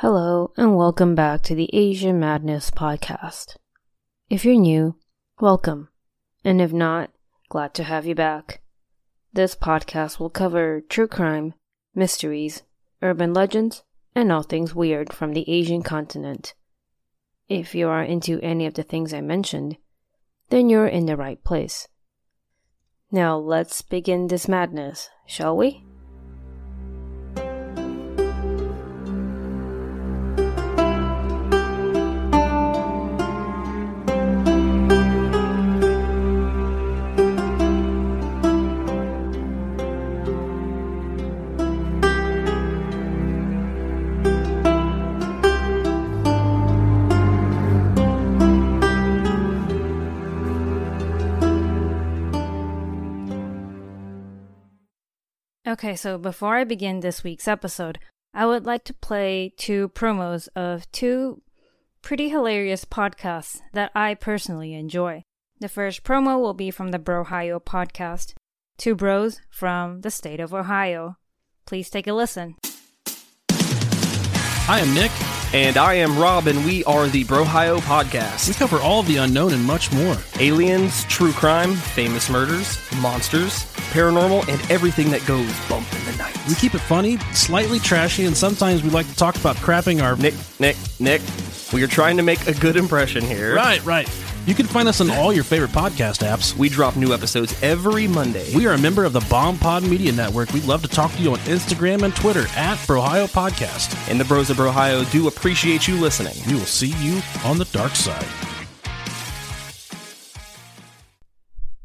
Hello, and welcome back to the Asian Madness podcast. If you're new, welcome. And if not, glad to have you back. This podcast will cover true crime, mysteries, urban legends, and all things weird from the Asian continent. If you are into any of the things I mentioned, then you're in the right place. Now let's begin this madness, shall we? Okay, so before I begin this week's episode, I would like to play two promos of two pretty hilarious podcasts that I personally enjoy. The first promo will be from the Brohio podcast, two bros from the state of Ohio. Please take a listen. I am Nick. And I am Rob, and we are the Brohio Podcast. We cover all of the unknown and much more. Aliens, true crime, famous murders, monsters, paranormal, and everything that goes bump in the night. We keep it funny, slightly trashy, and sometimes we like to talk about crapping our. Nick, Nick, Nick, we are trying to make a good impression here. Right, right. You can find us on all your favorite podcast apps. We drop new episodes every Monday. We are a member of the Bomb Pod Media Network. We'd love to talk to you on Instagram and Twitter at Brohio Podcast. and the Bros of Brohio do appreciate you listening. We will see you on the dark side.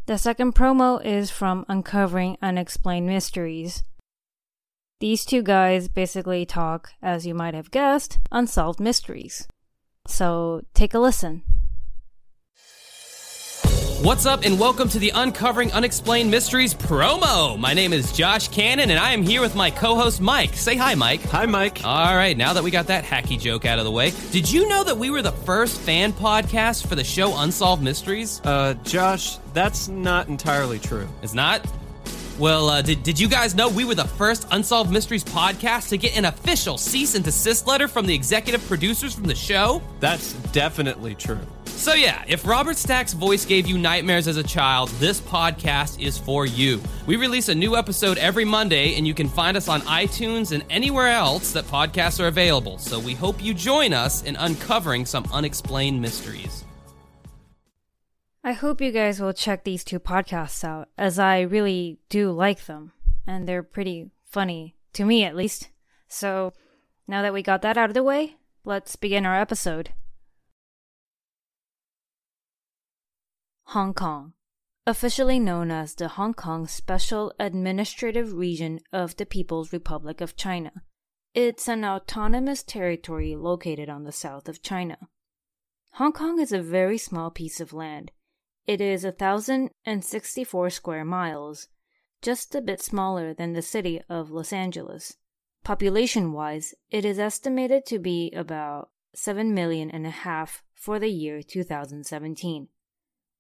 The second promo is from Uncovering Unexplained Mysteries. These two guys basically talk, as you might have guessed, unsolved mysteries. So take a listen. What's up, and welcome to the Uncovering Unexplained Mysteries promo. My name is Josh Cannon, and I am here with my co host, Mike. Say hi, Mike. Hi, Mike. All right, now that we got that hacky joke out of the way, did you know that we were the first fan podcast for the show Unsolved Mysteries? Uh, Josh, that's not entirely true. It's not? Well, uh, did, did you guys know we were the first Unsolved Mysteries podcast to get an official cease and desist letter from the executive producers from the show? That's definitely true. So, yeah, if Robert Stack's voice gave you nightmares as a child, this podcast is for you. We release a new episode every Monday, and you can find us on iTunes and anywhere else that podcasts are available. So, we hope you join us in uncovering some unexplained mysteries. I hope you guys will check these two podcasts out, as I really do like them, and they're pretty funny, to me at least. So, now that we got that out of the way, let's begin our episode. Hong Kong, officially known as the Hong Kong Special Administrative Region of the People's Republic of China. It's an autonomous territory located on the south of China. Hong Kong is a very small piece of land. It is 1,064 square miles, just a bit smaller than the city of Los Angeles. Population wise, it is estimated to be about seven million and a half for the year 2017.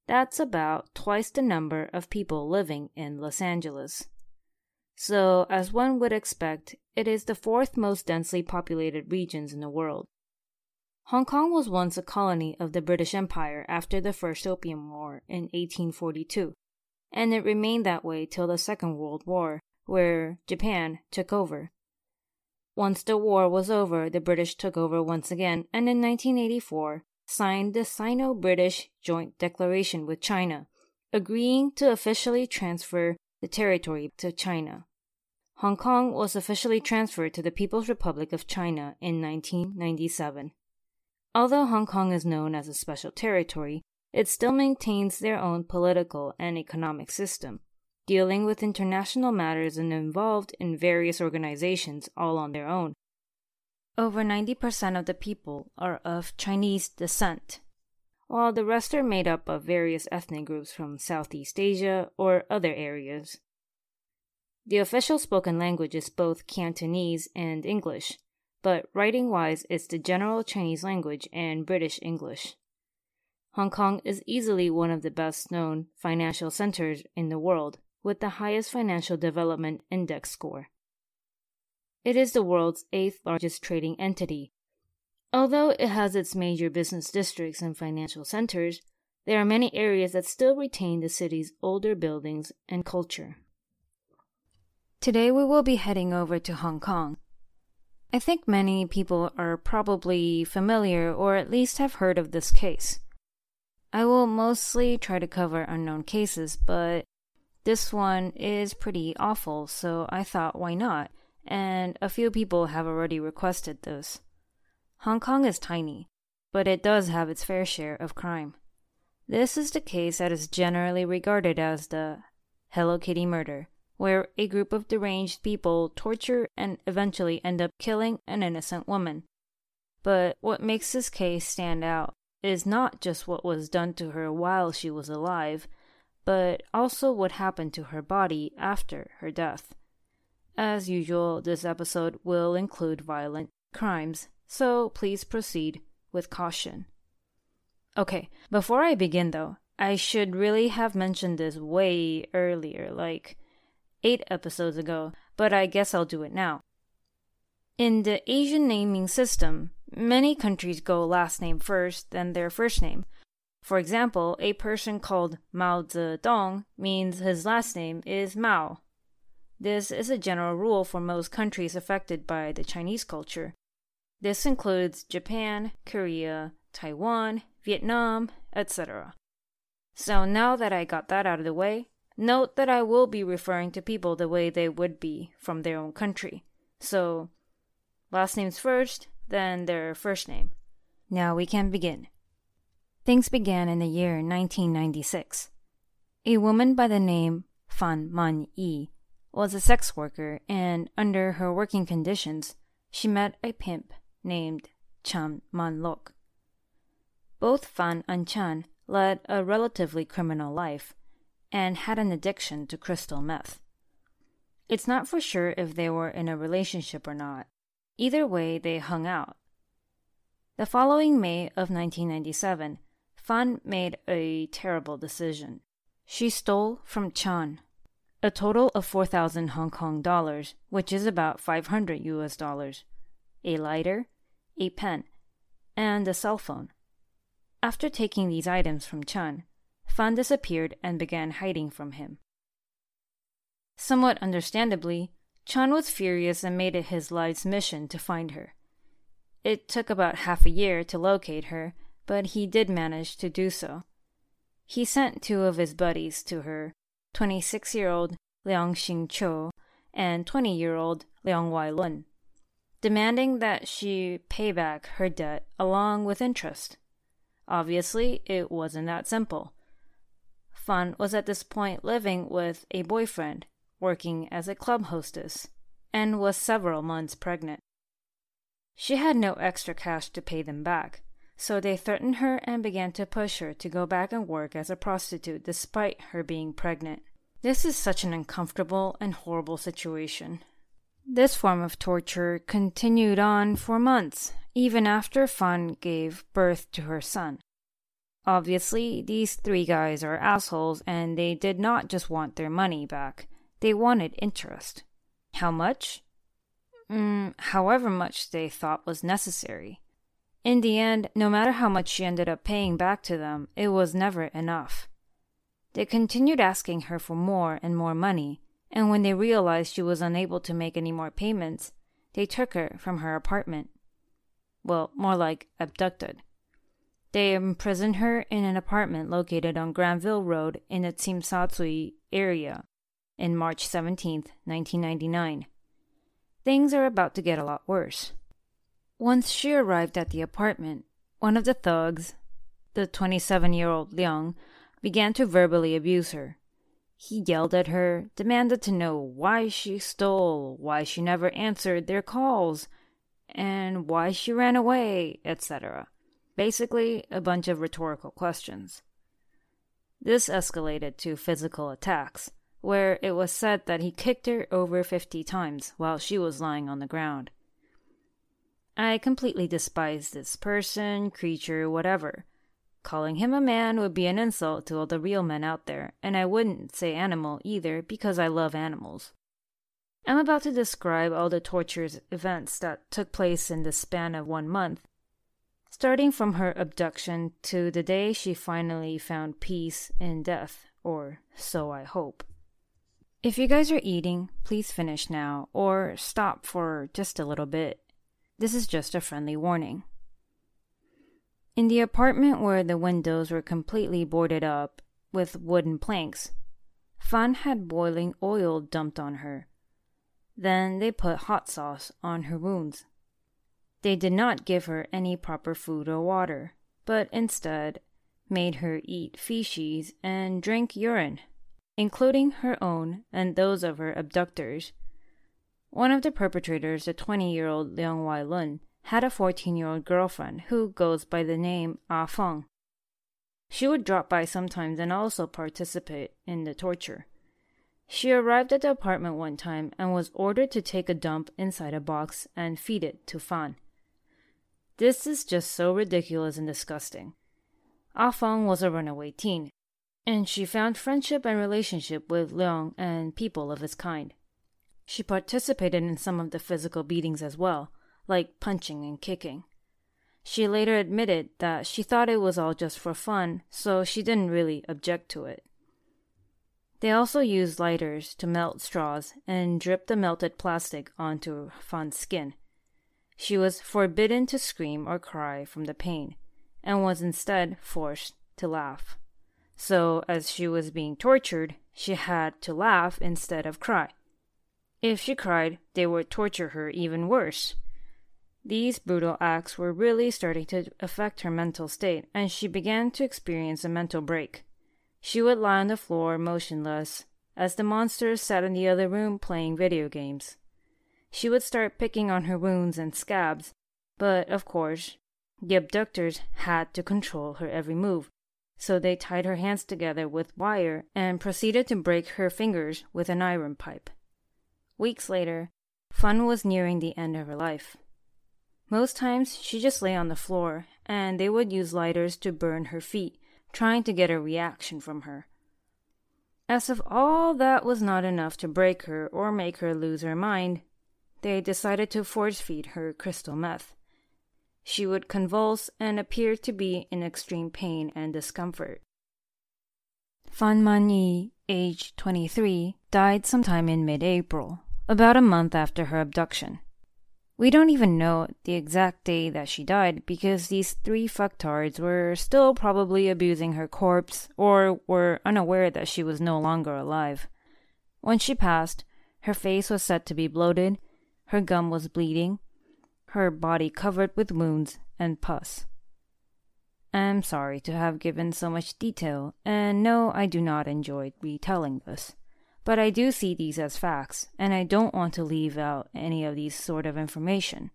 That's about twice the number of people living in Los Angeles. So, as one would expect, it is the fourth most densely populated regions in the world. Hong Kong was once a colony of the British Empire after the First Opium War in 1842, and it remained that way till the Second World War, where Japan took over. Once the war was over, the British took over once again, and in 1984 signed the Sino British Joint Declaration with China, agreeing to officially transfer the territory to China. Hong Kong was officially transferred to the People's Republic of China in 1997. Although Hong Kong is known as a special territory, it still maintains their own political and economic system, dealing with international matters and involved in various organizations all on their own. Over 90% of the people are of Chinese descent, while the rest are made up of various ethnic groups from Southeast Asia or other areas. The official spoken language is both Cantonese and English, but writing wise, it's the general Chinese language and British English. Hong Kong is easily one of the best known financial centers in the world, with the highest financial development index score. It is the world's eighth largest trading entity. Although it has its major business districts and financial centers, there are many areas that still retain the city's older buildings and culture. Today we will be heading over to Hong Kong. I think many people are probably familiar or at least have heard of this case. I will mostly try to cover unknown cases, but this one is pretty awful, so I thought why not? And a few people have already requested this. Hong Kong is tiny, but it does have its fair share of crime. This is the case that is generally regarded as the Hello Kitty murder, where a group of deranged people torture and eventually end up killing an innocent woman. But what makes this case stand out is not just what was done to her while she was alive, but also what happened to her body after her death. As usual, this episode will include violent crimes, so please proceed with caution. Okay, before I begin though, I should really have mentioned this way earlier, like eight episodes ago, but I guess I'll do it now. In the Asian naming system, many countries go last name first, then their first name. For example, a person called Mao Zedong means his last name is Mao, this is a general rule for most countries affected by the Chinese culture. This includes Japan, Korea, Taiwan, Vietnam, etc. So now that I got that out of the way, note that I will be referring to people the way they would be from their own country. So, last names first, then their first name. Now we can begin. Things began in the year 1996. A woman by the name Fan Man Yi was a sex worker, and under her working conditions, she met a pimp named Chan Man Lok. Both Fan and Chan led a relatively criminal life and had an addiction to crystal meth. It's not for sure if they were in a relationship or not. Either way, they hung out. The following May of 1997, Fan made a terrible decision. She stole from Chan a total of 4,000 Hong Kong dollars, which is about 500 US dollars, a lighter, a pen, and a cell phone. After taking these items from Chan, Fan disappeared and began hiding from him. Somewhat understandably, Chan was furious and made it his life's mission to find her. It took about half a year to locate her, but he did manage to do so. He sent two of his buddies to her 26 year old Liang Xingqiu and 20 year old Liang Wailun, demanding that she pay back her debt along with interest. Obviously, it wasn't that simple. Fan was at this point living with a boyfriend, working as a club hostess, and was several months pregnant. She had no extra cash to pay them back, so they threatened her and began to push her to go back and work as a prostitute despite her being pregnant. This is such an uncomfortable and horrible situation. This form of torture continued on for months, even after Fan gave birth to her son. Obviously, these three guys are assholes and they did not just want their money back, they wanted interest. How much? Mm, however much they thought was necessary. In the end, no matter how much she ended up paying back to them, it was never enough. They continued asking her for more and more money, and when they realized she was unable to make any more payments, they took her from her apartment. Well, more like abducted. They imprisoned her in an apartment located on Granville Road in the Tsim Sha Tsui area in March 17, 1999. Things are about to get a lot worse. Once she arrived at the apartment, one of the thugs, the 27 year old Liang, began to verbally abuse her. He yelled at her, demanded to know why she stole, why she never answered their calls, and why she ran away, etc. Basically, a bunch of rhetorical questions. This escalated to physical attacks, where it was said that he kicked her over 50 times while she was lying on the ground. I completely despise this person, creature, whatever. Calling him a man would be an insult to all the real men out there, and I wouldn't say animal either because I love animals. I'm about to describe all the torturous events that took place in the span of one month, starting from her abduction to the day she finally found peace in death, or so I hope. If you guys are eating, please finish now, or stop for just a little bit. This is just a friendly warning. In the apartment where the windows were completely boarded up with wooden planks, Fan had boiling oil dumped on her. Then they put hot sauce on her wounds. They did not give her any proper food or water, but instead made her eat feces and drink urine, including her own and those of her abductors. One of the perpetrators, a 20 year old Liang Wai Lun, had a 14 year old girlfriend who goes by the name Ah Feng. She would drop by sometimes and also participate in the torture. She arrived at the apartment one time and was ordered to take a dump inside a box and feed it to Fan. This is just so ridiculous and disgusting. Ah Feng was a runaway teen, and she found friendship and relationship with Liang and people of his kind. She participated in some of the physical beatings as well, like punching and kicking. She later admitted that she thought it was all just for fun, so she didn't really object to it. They also used lighters to melt straws and drip the melted plastic onto Fan's skin, she was forbidden to scream or cry from the pain, and was instead forced to laugh. So, as she was being tortured, she had to laugh instead of cry. If she cried, they would torture her even worse. These brutal acts were really starting to affect her mental state, and she began to experience a mental break. She would lie on the floor motionless, as the monsters sat in the other room playing video games she would start picking on her wounds and scabs, but of course, the abductors had to control her every move, so they tied her hands together with wire and proceeded to break her fingers with an iron pipe. Weeks later, Fan was nearing the end of her life. Most times, she just lay on the floor, and they would use lighters to burn her feet, trying to get a reaction from her. As if all that was not enough to break her or make her lose her mind, they decided to force feed her crystal meth. She would convulse and appear to be in extreme pain and discomfort. Fan Man-yi, age 23, died sometime in mid April, about a month after her abduction. We don't even know the exact day that she died because these three fucktards were still probably abusing her corpse or were unaware that she was no longer alive. When she passed, her face was said to be bloated her gum was bleeding, her body covered with wounds and pus. I'm sorry to have given so much detail, and no, I do not enjoy retelling this. But I do see these as facts, and I don't want to leave out any of these sort of information.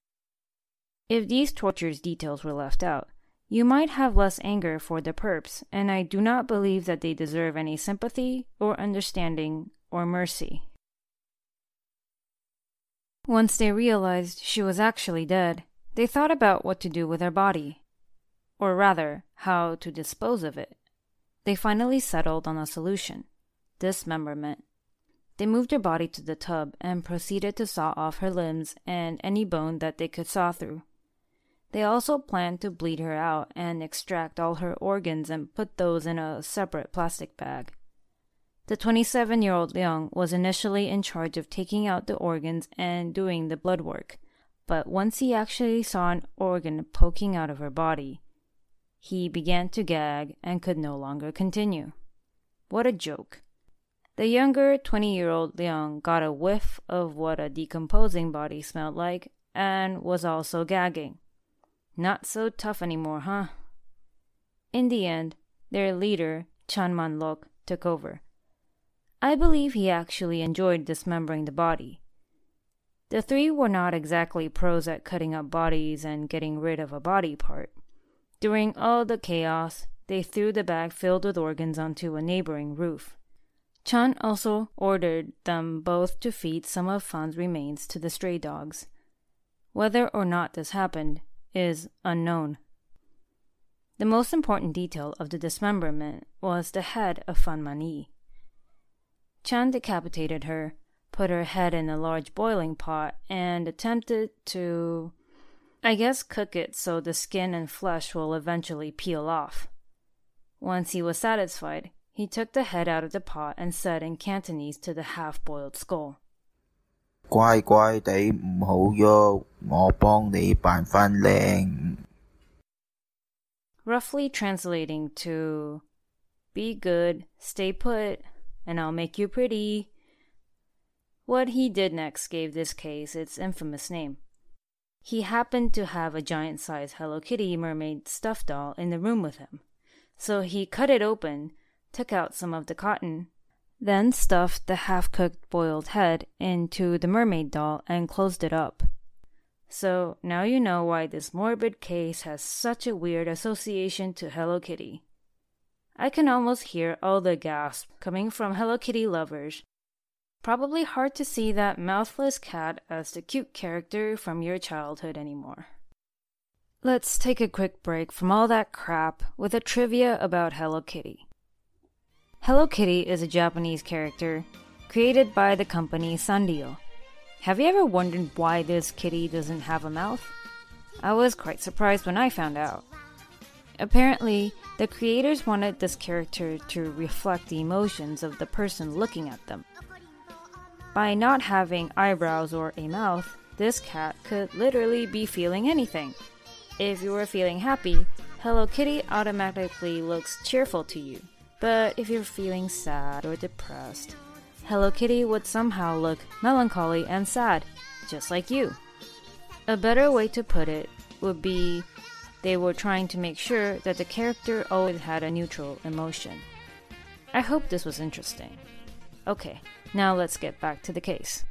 If these tortures details were left out, you might have less anger for the perps, and I do not believe that they deserve any sympathy or understanding or mercy. Once they realized she was actually dead, They thought about what to do with her body, or rather, how to dispose of it. They finally settled on a solution dismemberment. They moved her body to the tub and proceeded to saw off her limbs and any bone that they could saw through. They also planned to bleed her out and extract all her organs and put those in a separate plastic bag. The 27 year old Leung was initially in charge of taking out the organs and doing the blood work, but once he actually saw an organ poking out of her body, he began to gag and could no longer continue. What a joke. The younger 20 year old Leung got a whiff of what a decomposing body smelled like and was also gagging. Not so tough anymore, huh? In the end, their leader, Chan Man Lok, took over. I believe he actually enjoyed dismembering the body. The three were not exactly pros at cutting up bodies and getting rid of a body part. During all the chaos, they threw the bag filled with organs onto a neighboring roof. Chan also ordered them both to feed some of Fan's remains to the stray dogs. Whether or not this happened is unknown. The most important detail of the dismemberment was the head of Fan Man Yi. Chan decapitated her, put her head in a large boiling pot, and attempted to, I guess, cook it so the skin and flesh will eventually peel off. Once he was satisfied, he took the head out of the pot and said in Cantonese to the half boiled skull. 乖乖地唔好喐，我帮你扮返靓。 Roughly translating to Be good, stay put, and I'll make you pretty. What he did next gave this case its infamous name. He happened to have a giant sized Hello Kitty mermaid stuffed doll in the room with him. So he cut it open took out some of the cotton, then stuffed the half cooked boiled head into the mermaid doll and closed it up. So now you know why this morbid case has such a weird association to Hello Kitty. I can almost hear all the gasps coming from Hello Kitty lovers. Probably hard to see that mouthless cat as the cute character from your childhood anymore. Let's take a quick break from all that crap with a trivia about Hello Kitty. Hello Kitty is a Japanese character created by the company Sanrio. Have you ever wondered why this kitty doesn't have a mouth? I was quite surprised when I found out. Apparently, the creators wanted this character to reflect the emotions of the person looking at them. By not having eyebrows or a mouth, this cat could literally be feeling anything. If you were feeling happy, Hello Kitty automatically looks cheerful to you. But if you're feeling sad or depressed, Hello Kitty would somehow look melancholy and sad, just like you. A better way to put it would be they were trying to make sure that the character always had a neutral emotion. I hope this was interesting. Okay, now let's get back to the case.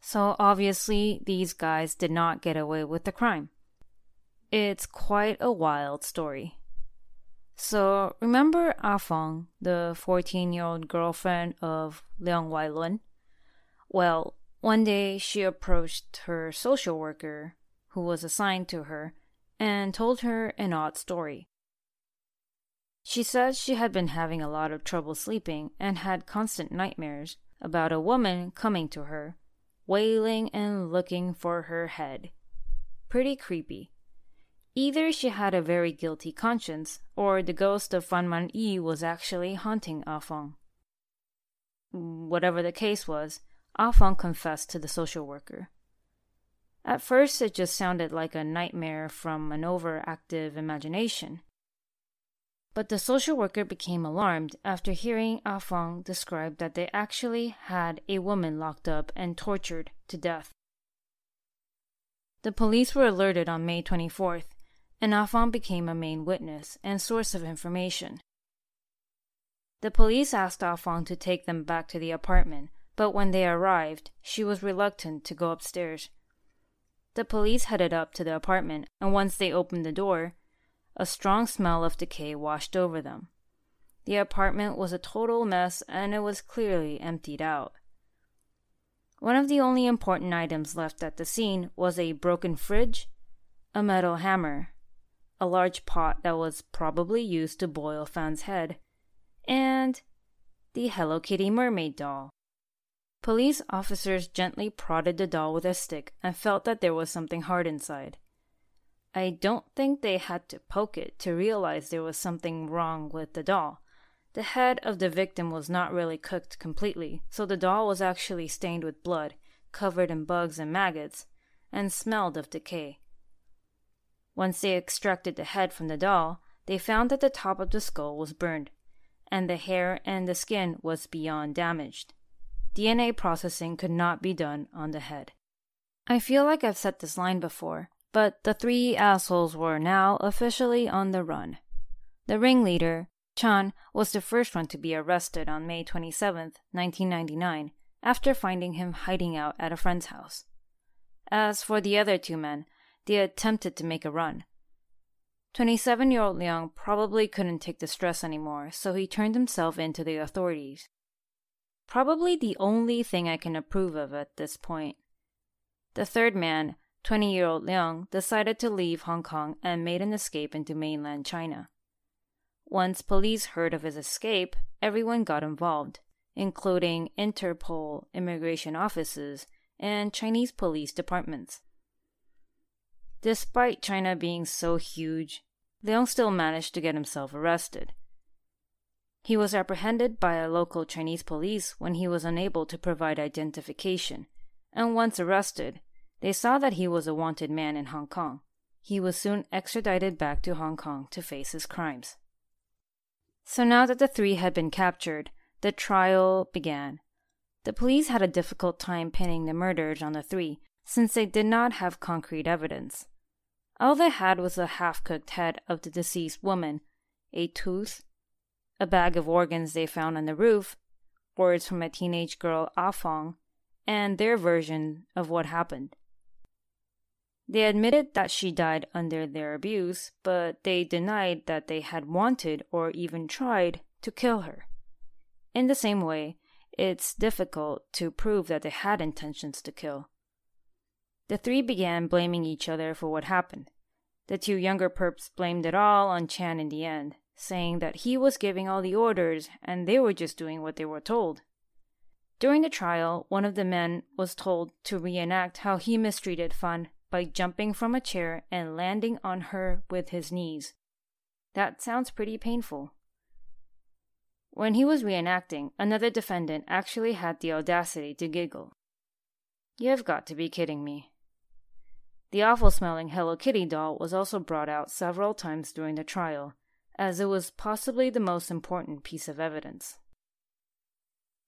So, obviously, these guys did not get away with the crime. It's quite a wild story. So, remember Ah Fong, the 14 year old girlfriend of Liang Wai Lun? Well, one day she approached her social worker, who was assigned to her, and told her an odd story. She said she had been having a lot of trouble sleeping and had constant nightmares about a woman coming to her, wailing and looking for her head. Pretty creepy. Either she had a very guilty conscience, or the ghost of Fan Man Yi was actually haunting Ah Fong. Whatever the case was, Ah Fong confessed to the social worker. At first, it just sounded like a nightmare from an overactive imagination. But the social worker became alarmed after hearing Ah Fong describe that they actually had a woman locked up and tortured to death. The police were alerted on May 24th, and Fong became a main witness and source of information. The police asked Fong to take them back to the apartment, but when they arrived, she was reluctant to go upstairs. The police headed up to the apartment, and once they opened the door, a strong smell of decay washed over them. The apartment was a total mess and it was clearly emptied out. One of the only important items left at the scene was a broken fridge, a metal hammer, a large pot that was probably used to boil Fan's head, and the Hello Kitty mermaid doll. Police officers gently prodded the doll with a stick and felt that there was something hard inside. I don't think they had to poke it to realize there was something wrong with the doll. The head of the victim was not really cooked completely, so the doll was actually stained with blood, covered in bugs and maggots, and smelled of decay. Once they extracted the head from the doll, they found that the top of the skull was burned, and the hair and the skin was beyond damaged. DNA processing could not be done on the head. I feel like I've said this line before, but the three assholes were now officially on the run. The ringleader, Chan, was the first one to be arrested on May 27, 1999, after finding him hiding out at a friend's house. As for the other two men, they attempted to make a run. 27 year old Leung probably couldn't take the stress anymore, so he turned himself in to the authorities. Probably the only thing I can approve of at this point. The third man, 20 year old Leung, decided to leave Hong Kong and made an escape into mainland China. Once police heard of his escape, everyone got involved, including Interpol immigration offices and Chinese police departments. Despite China being so huge, Leung still managed to get himself arrested. He was apprehended by a local Chinese police when he was unable to provide identification, and once arrested, they saw that he was a wanted man in Hong Kong. He was soon extradited back to Hong Kong to face his crimes. So now that the three had been captured, the trial began. The police had a difficult time pinning the murders on the three, since they did not have concrete evidence. All they had was a half cooked head of the deceased woman, a tooth, a bag of organs they found on the roof, words from a teenage girl, ah Afong, and their version of what happened. They admitted that she died under their abuse, but they denied that they had wanted or even tried to kill her. In the same way, it's difficult to prove that they had intentions to kill. The three began blaming each other for what happened. The two younger perps blamed it all on Chan in the end, saying that he was giving all the orders and they were just doing what they were told. During the trial, one of the men was told to reenact how he mistreated Fan by jumping from a chair and landing on her with his knees. That sounds pretty painful. When he was reenacting, another defendant actually had the audacity to giggle. You've got to be kidding me. The awful smelling Hello Kitty doll was also brought out several times during the trial, as it was possibly the most important piece of evidence.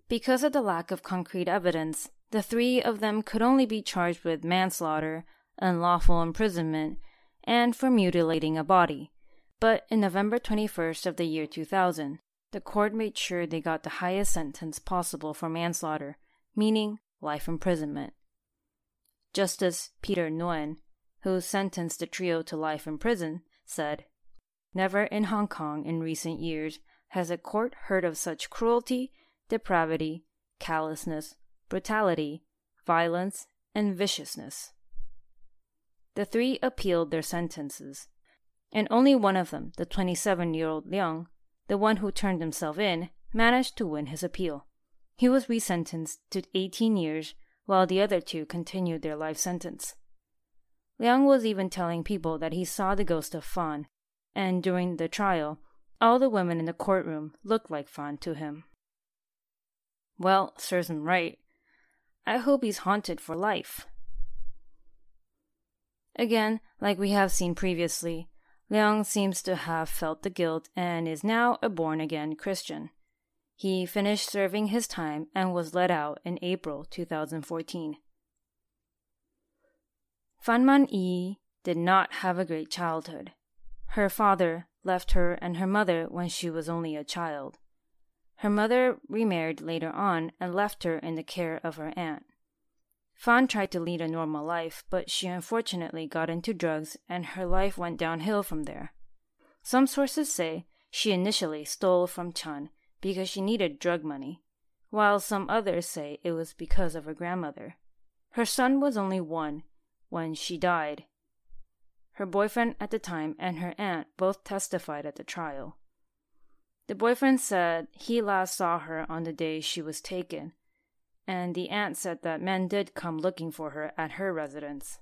Because of the lack of concrete evidence, the three of them could only be charged with manslaughter, unlawful imprisonment, and for mutilating a body. But in November 21st of the year 2000, the court made sure they got the highest sentence possible for manslaughter, meaning life imprisonment. Justice Peter Nguyen, who sentenced the trio to life in prison, said, Never in Hong Kong in recent years has a court heard of such cruelty, depravity, callousness, brutality, violence, and viciousness. The three appealed their sentences, and only one of them, the 27 year old Leung, the one who turned himself in, managed to win his appeal. He was resentenced to 18 years while the other two continued their life sentence. Liang was even telling people that he saw the ghost of Fan, and during the trial, all the women in the courtroom looked like Fan to him. Well, serves him right. I hope he's haunted for life. Again, like we have seen previously, Liang seems to have felt the guilt and is now a born again Christian. He finished serving his time and was let out in April 2014. Fan Man Yi did not have a great childhood. Her father left her and her mother when she was only a child. Her mother remarried later on and left her in the care of her aunt. Fan tried to lead a normal life, but she unfortunately got into drugs and her life went downhill from there. Some sources say she initially stole from Chan because she needed drug money, while some others say it was because of her grandmother. Her son was only one when she died. her boyfriend at the time, and her aunt both testified at the trial. The boyfriend said he last saw her on the day she was taken, and the aunt said that men did come looking for her at her residence.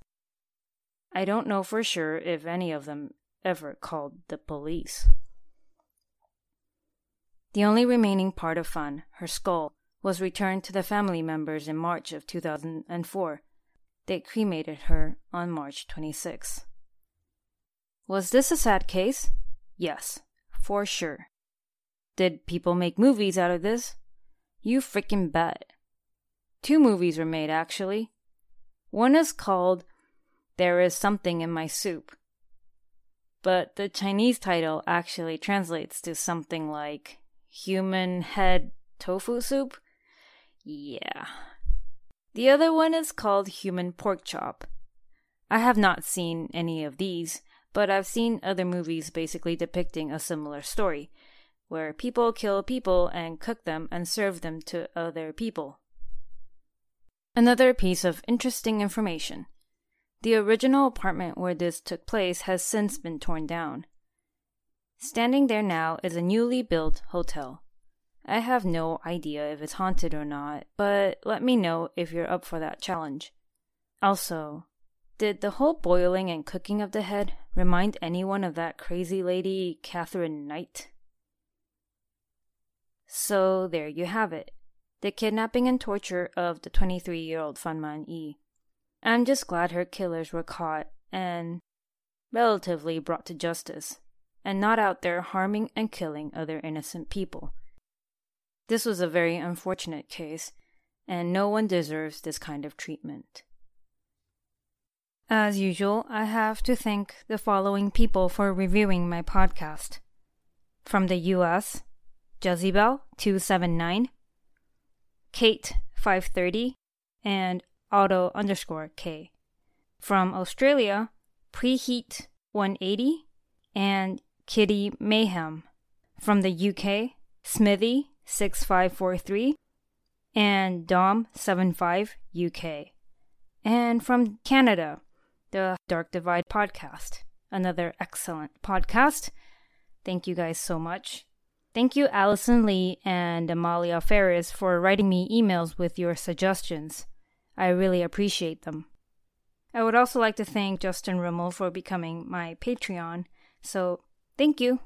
I don't know for sure if any of them ever called the police. The only remaining part of Fan, her skull, was returned to the family members in March of 2004. They cremated her on March 26. Was this a sad case? Yes, for sure. Did people make movies out of this? You freaking bet. Two movies were made, actually. One is called There Is Something in My Soup, but the Chinese title actually translates to something like Human Head Tofu Soup. Yeah. The other one is called Human Pork Chop. I have not seen any of these, but I've seen other movies basically depicting a similar story where people kill people and cook them and serve them to other people. Another piece of interesting information the original apartment where this took place has since been torn down. Standing there now is a newly built hotel. I have no idea if it's haunted or not, but let me know if you're up for that challenge. Also, did the whole boiling and cooking of the head remind anyone of that crazy lady, Katherine Knight? So there you have it the kidnapping and torture of the 23 year old Fan Man Yi. I'm just glad her killers were caught and relatively brought to justice, and not out there harming and killing other innocent people. This was a very unfortunate case, and no one deserves this kind of treatment. As usual, I have to thank the following people for reviewing my podcast. From the US, Jezebel279, Kate530, and Auto underscore K. From Australia, Preheat180 and Kitty Mayhem. From the UK, Smithy6543 and Dom75UK. And from Canada, the Dark Divide podcast, another excellent podcast. Thank you guys so much. Thank you, Alison Lee and Amalia Faris, for writing me emails with your suggestions. I really appreciate them. I would also like to thank Justin Rimmel for becoming my Patreon, so thank you.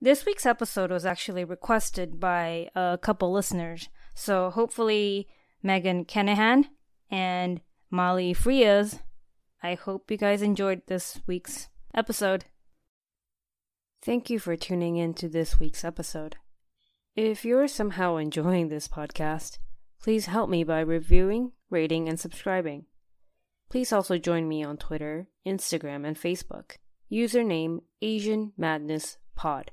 This week's episode was actually requested by a couple listeners, so hopefully Megan Kenahan and Molly Frias. I hope you guys enjoyed this week's episode. Thank you for tuning in to this week's episode. If you're somehow enjoying this podcast, please help me by reviewing, rating, and subscribing. Please also join me on Twitter, Instagram, and Facebook. Username Asian Madness Pod.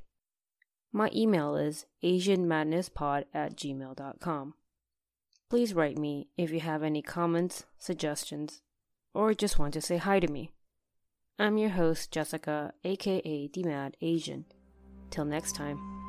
My email is asianmadnesspod at gmail.com. Please write me if you have any comments, suggestions, or just want to say hi to me. I'm your host, Jessica, aka The Mad Asian. Till next time.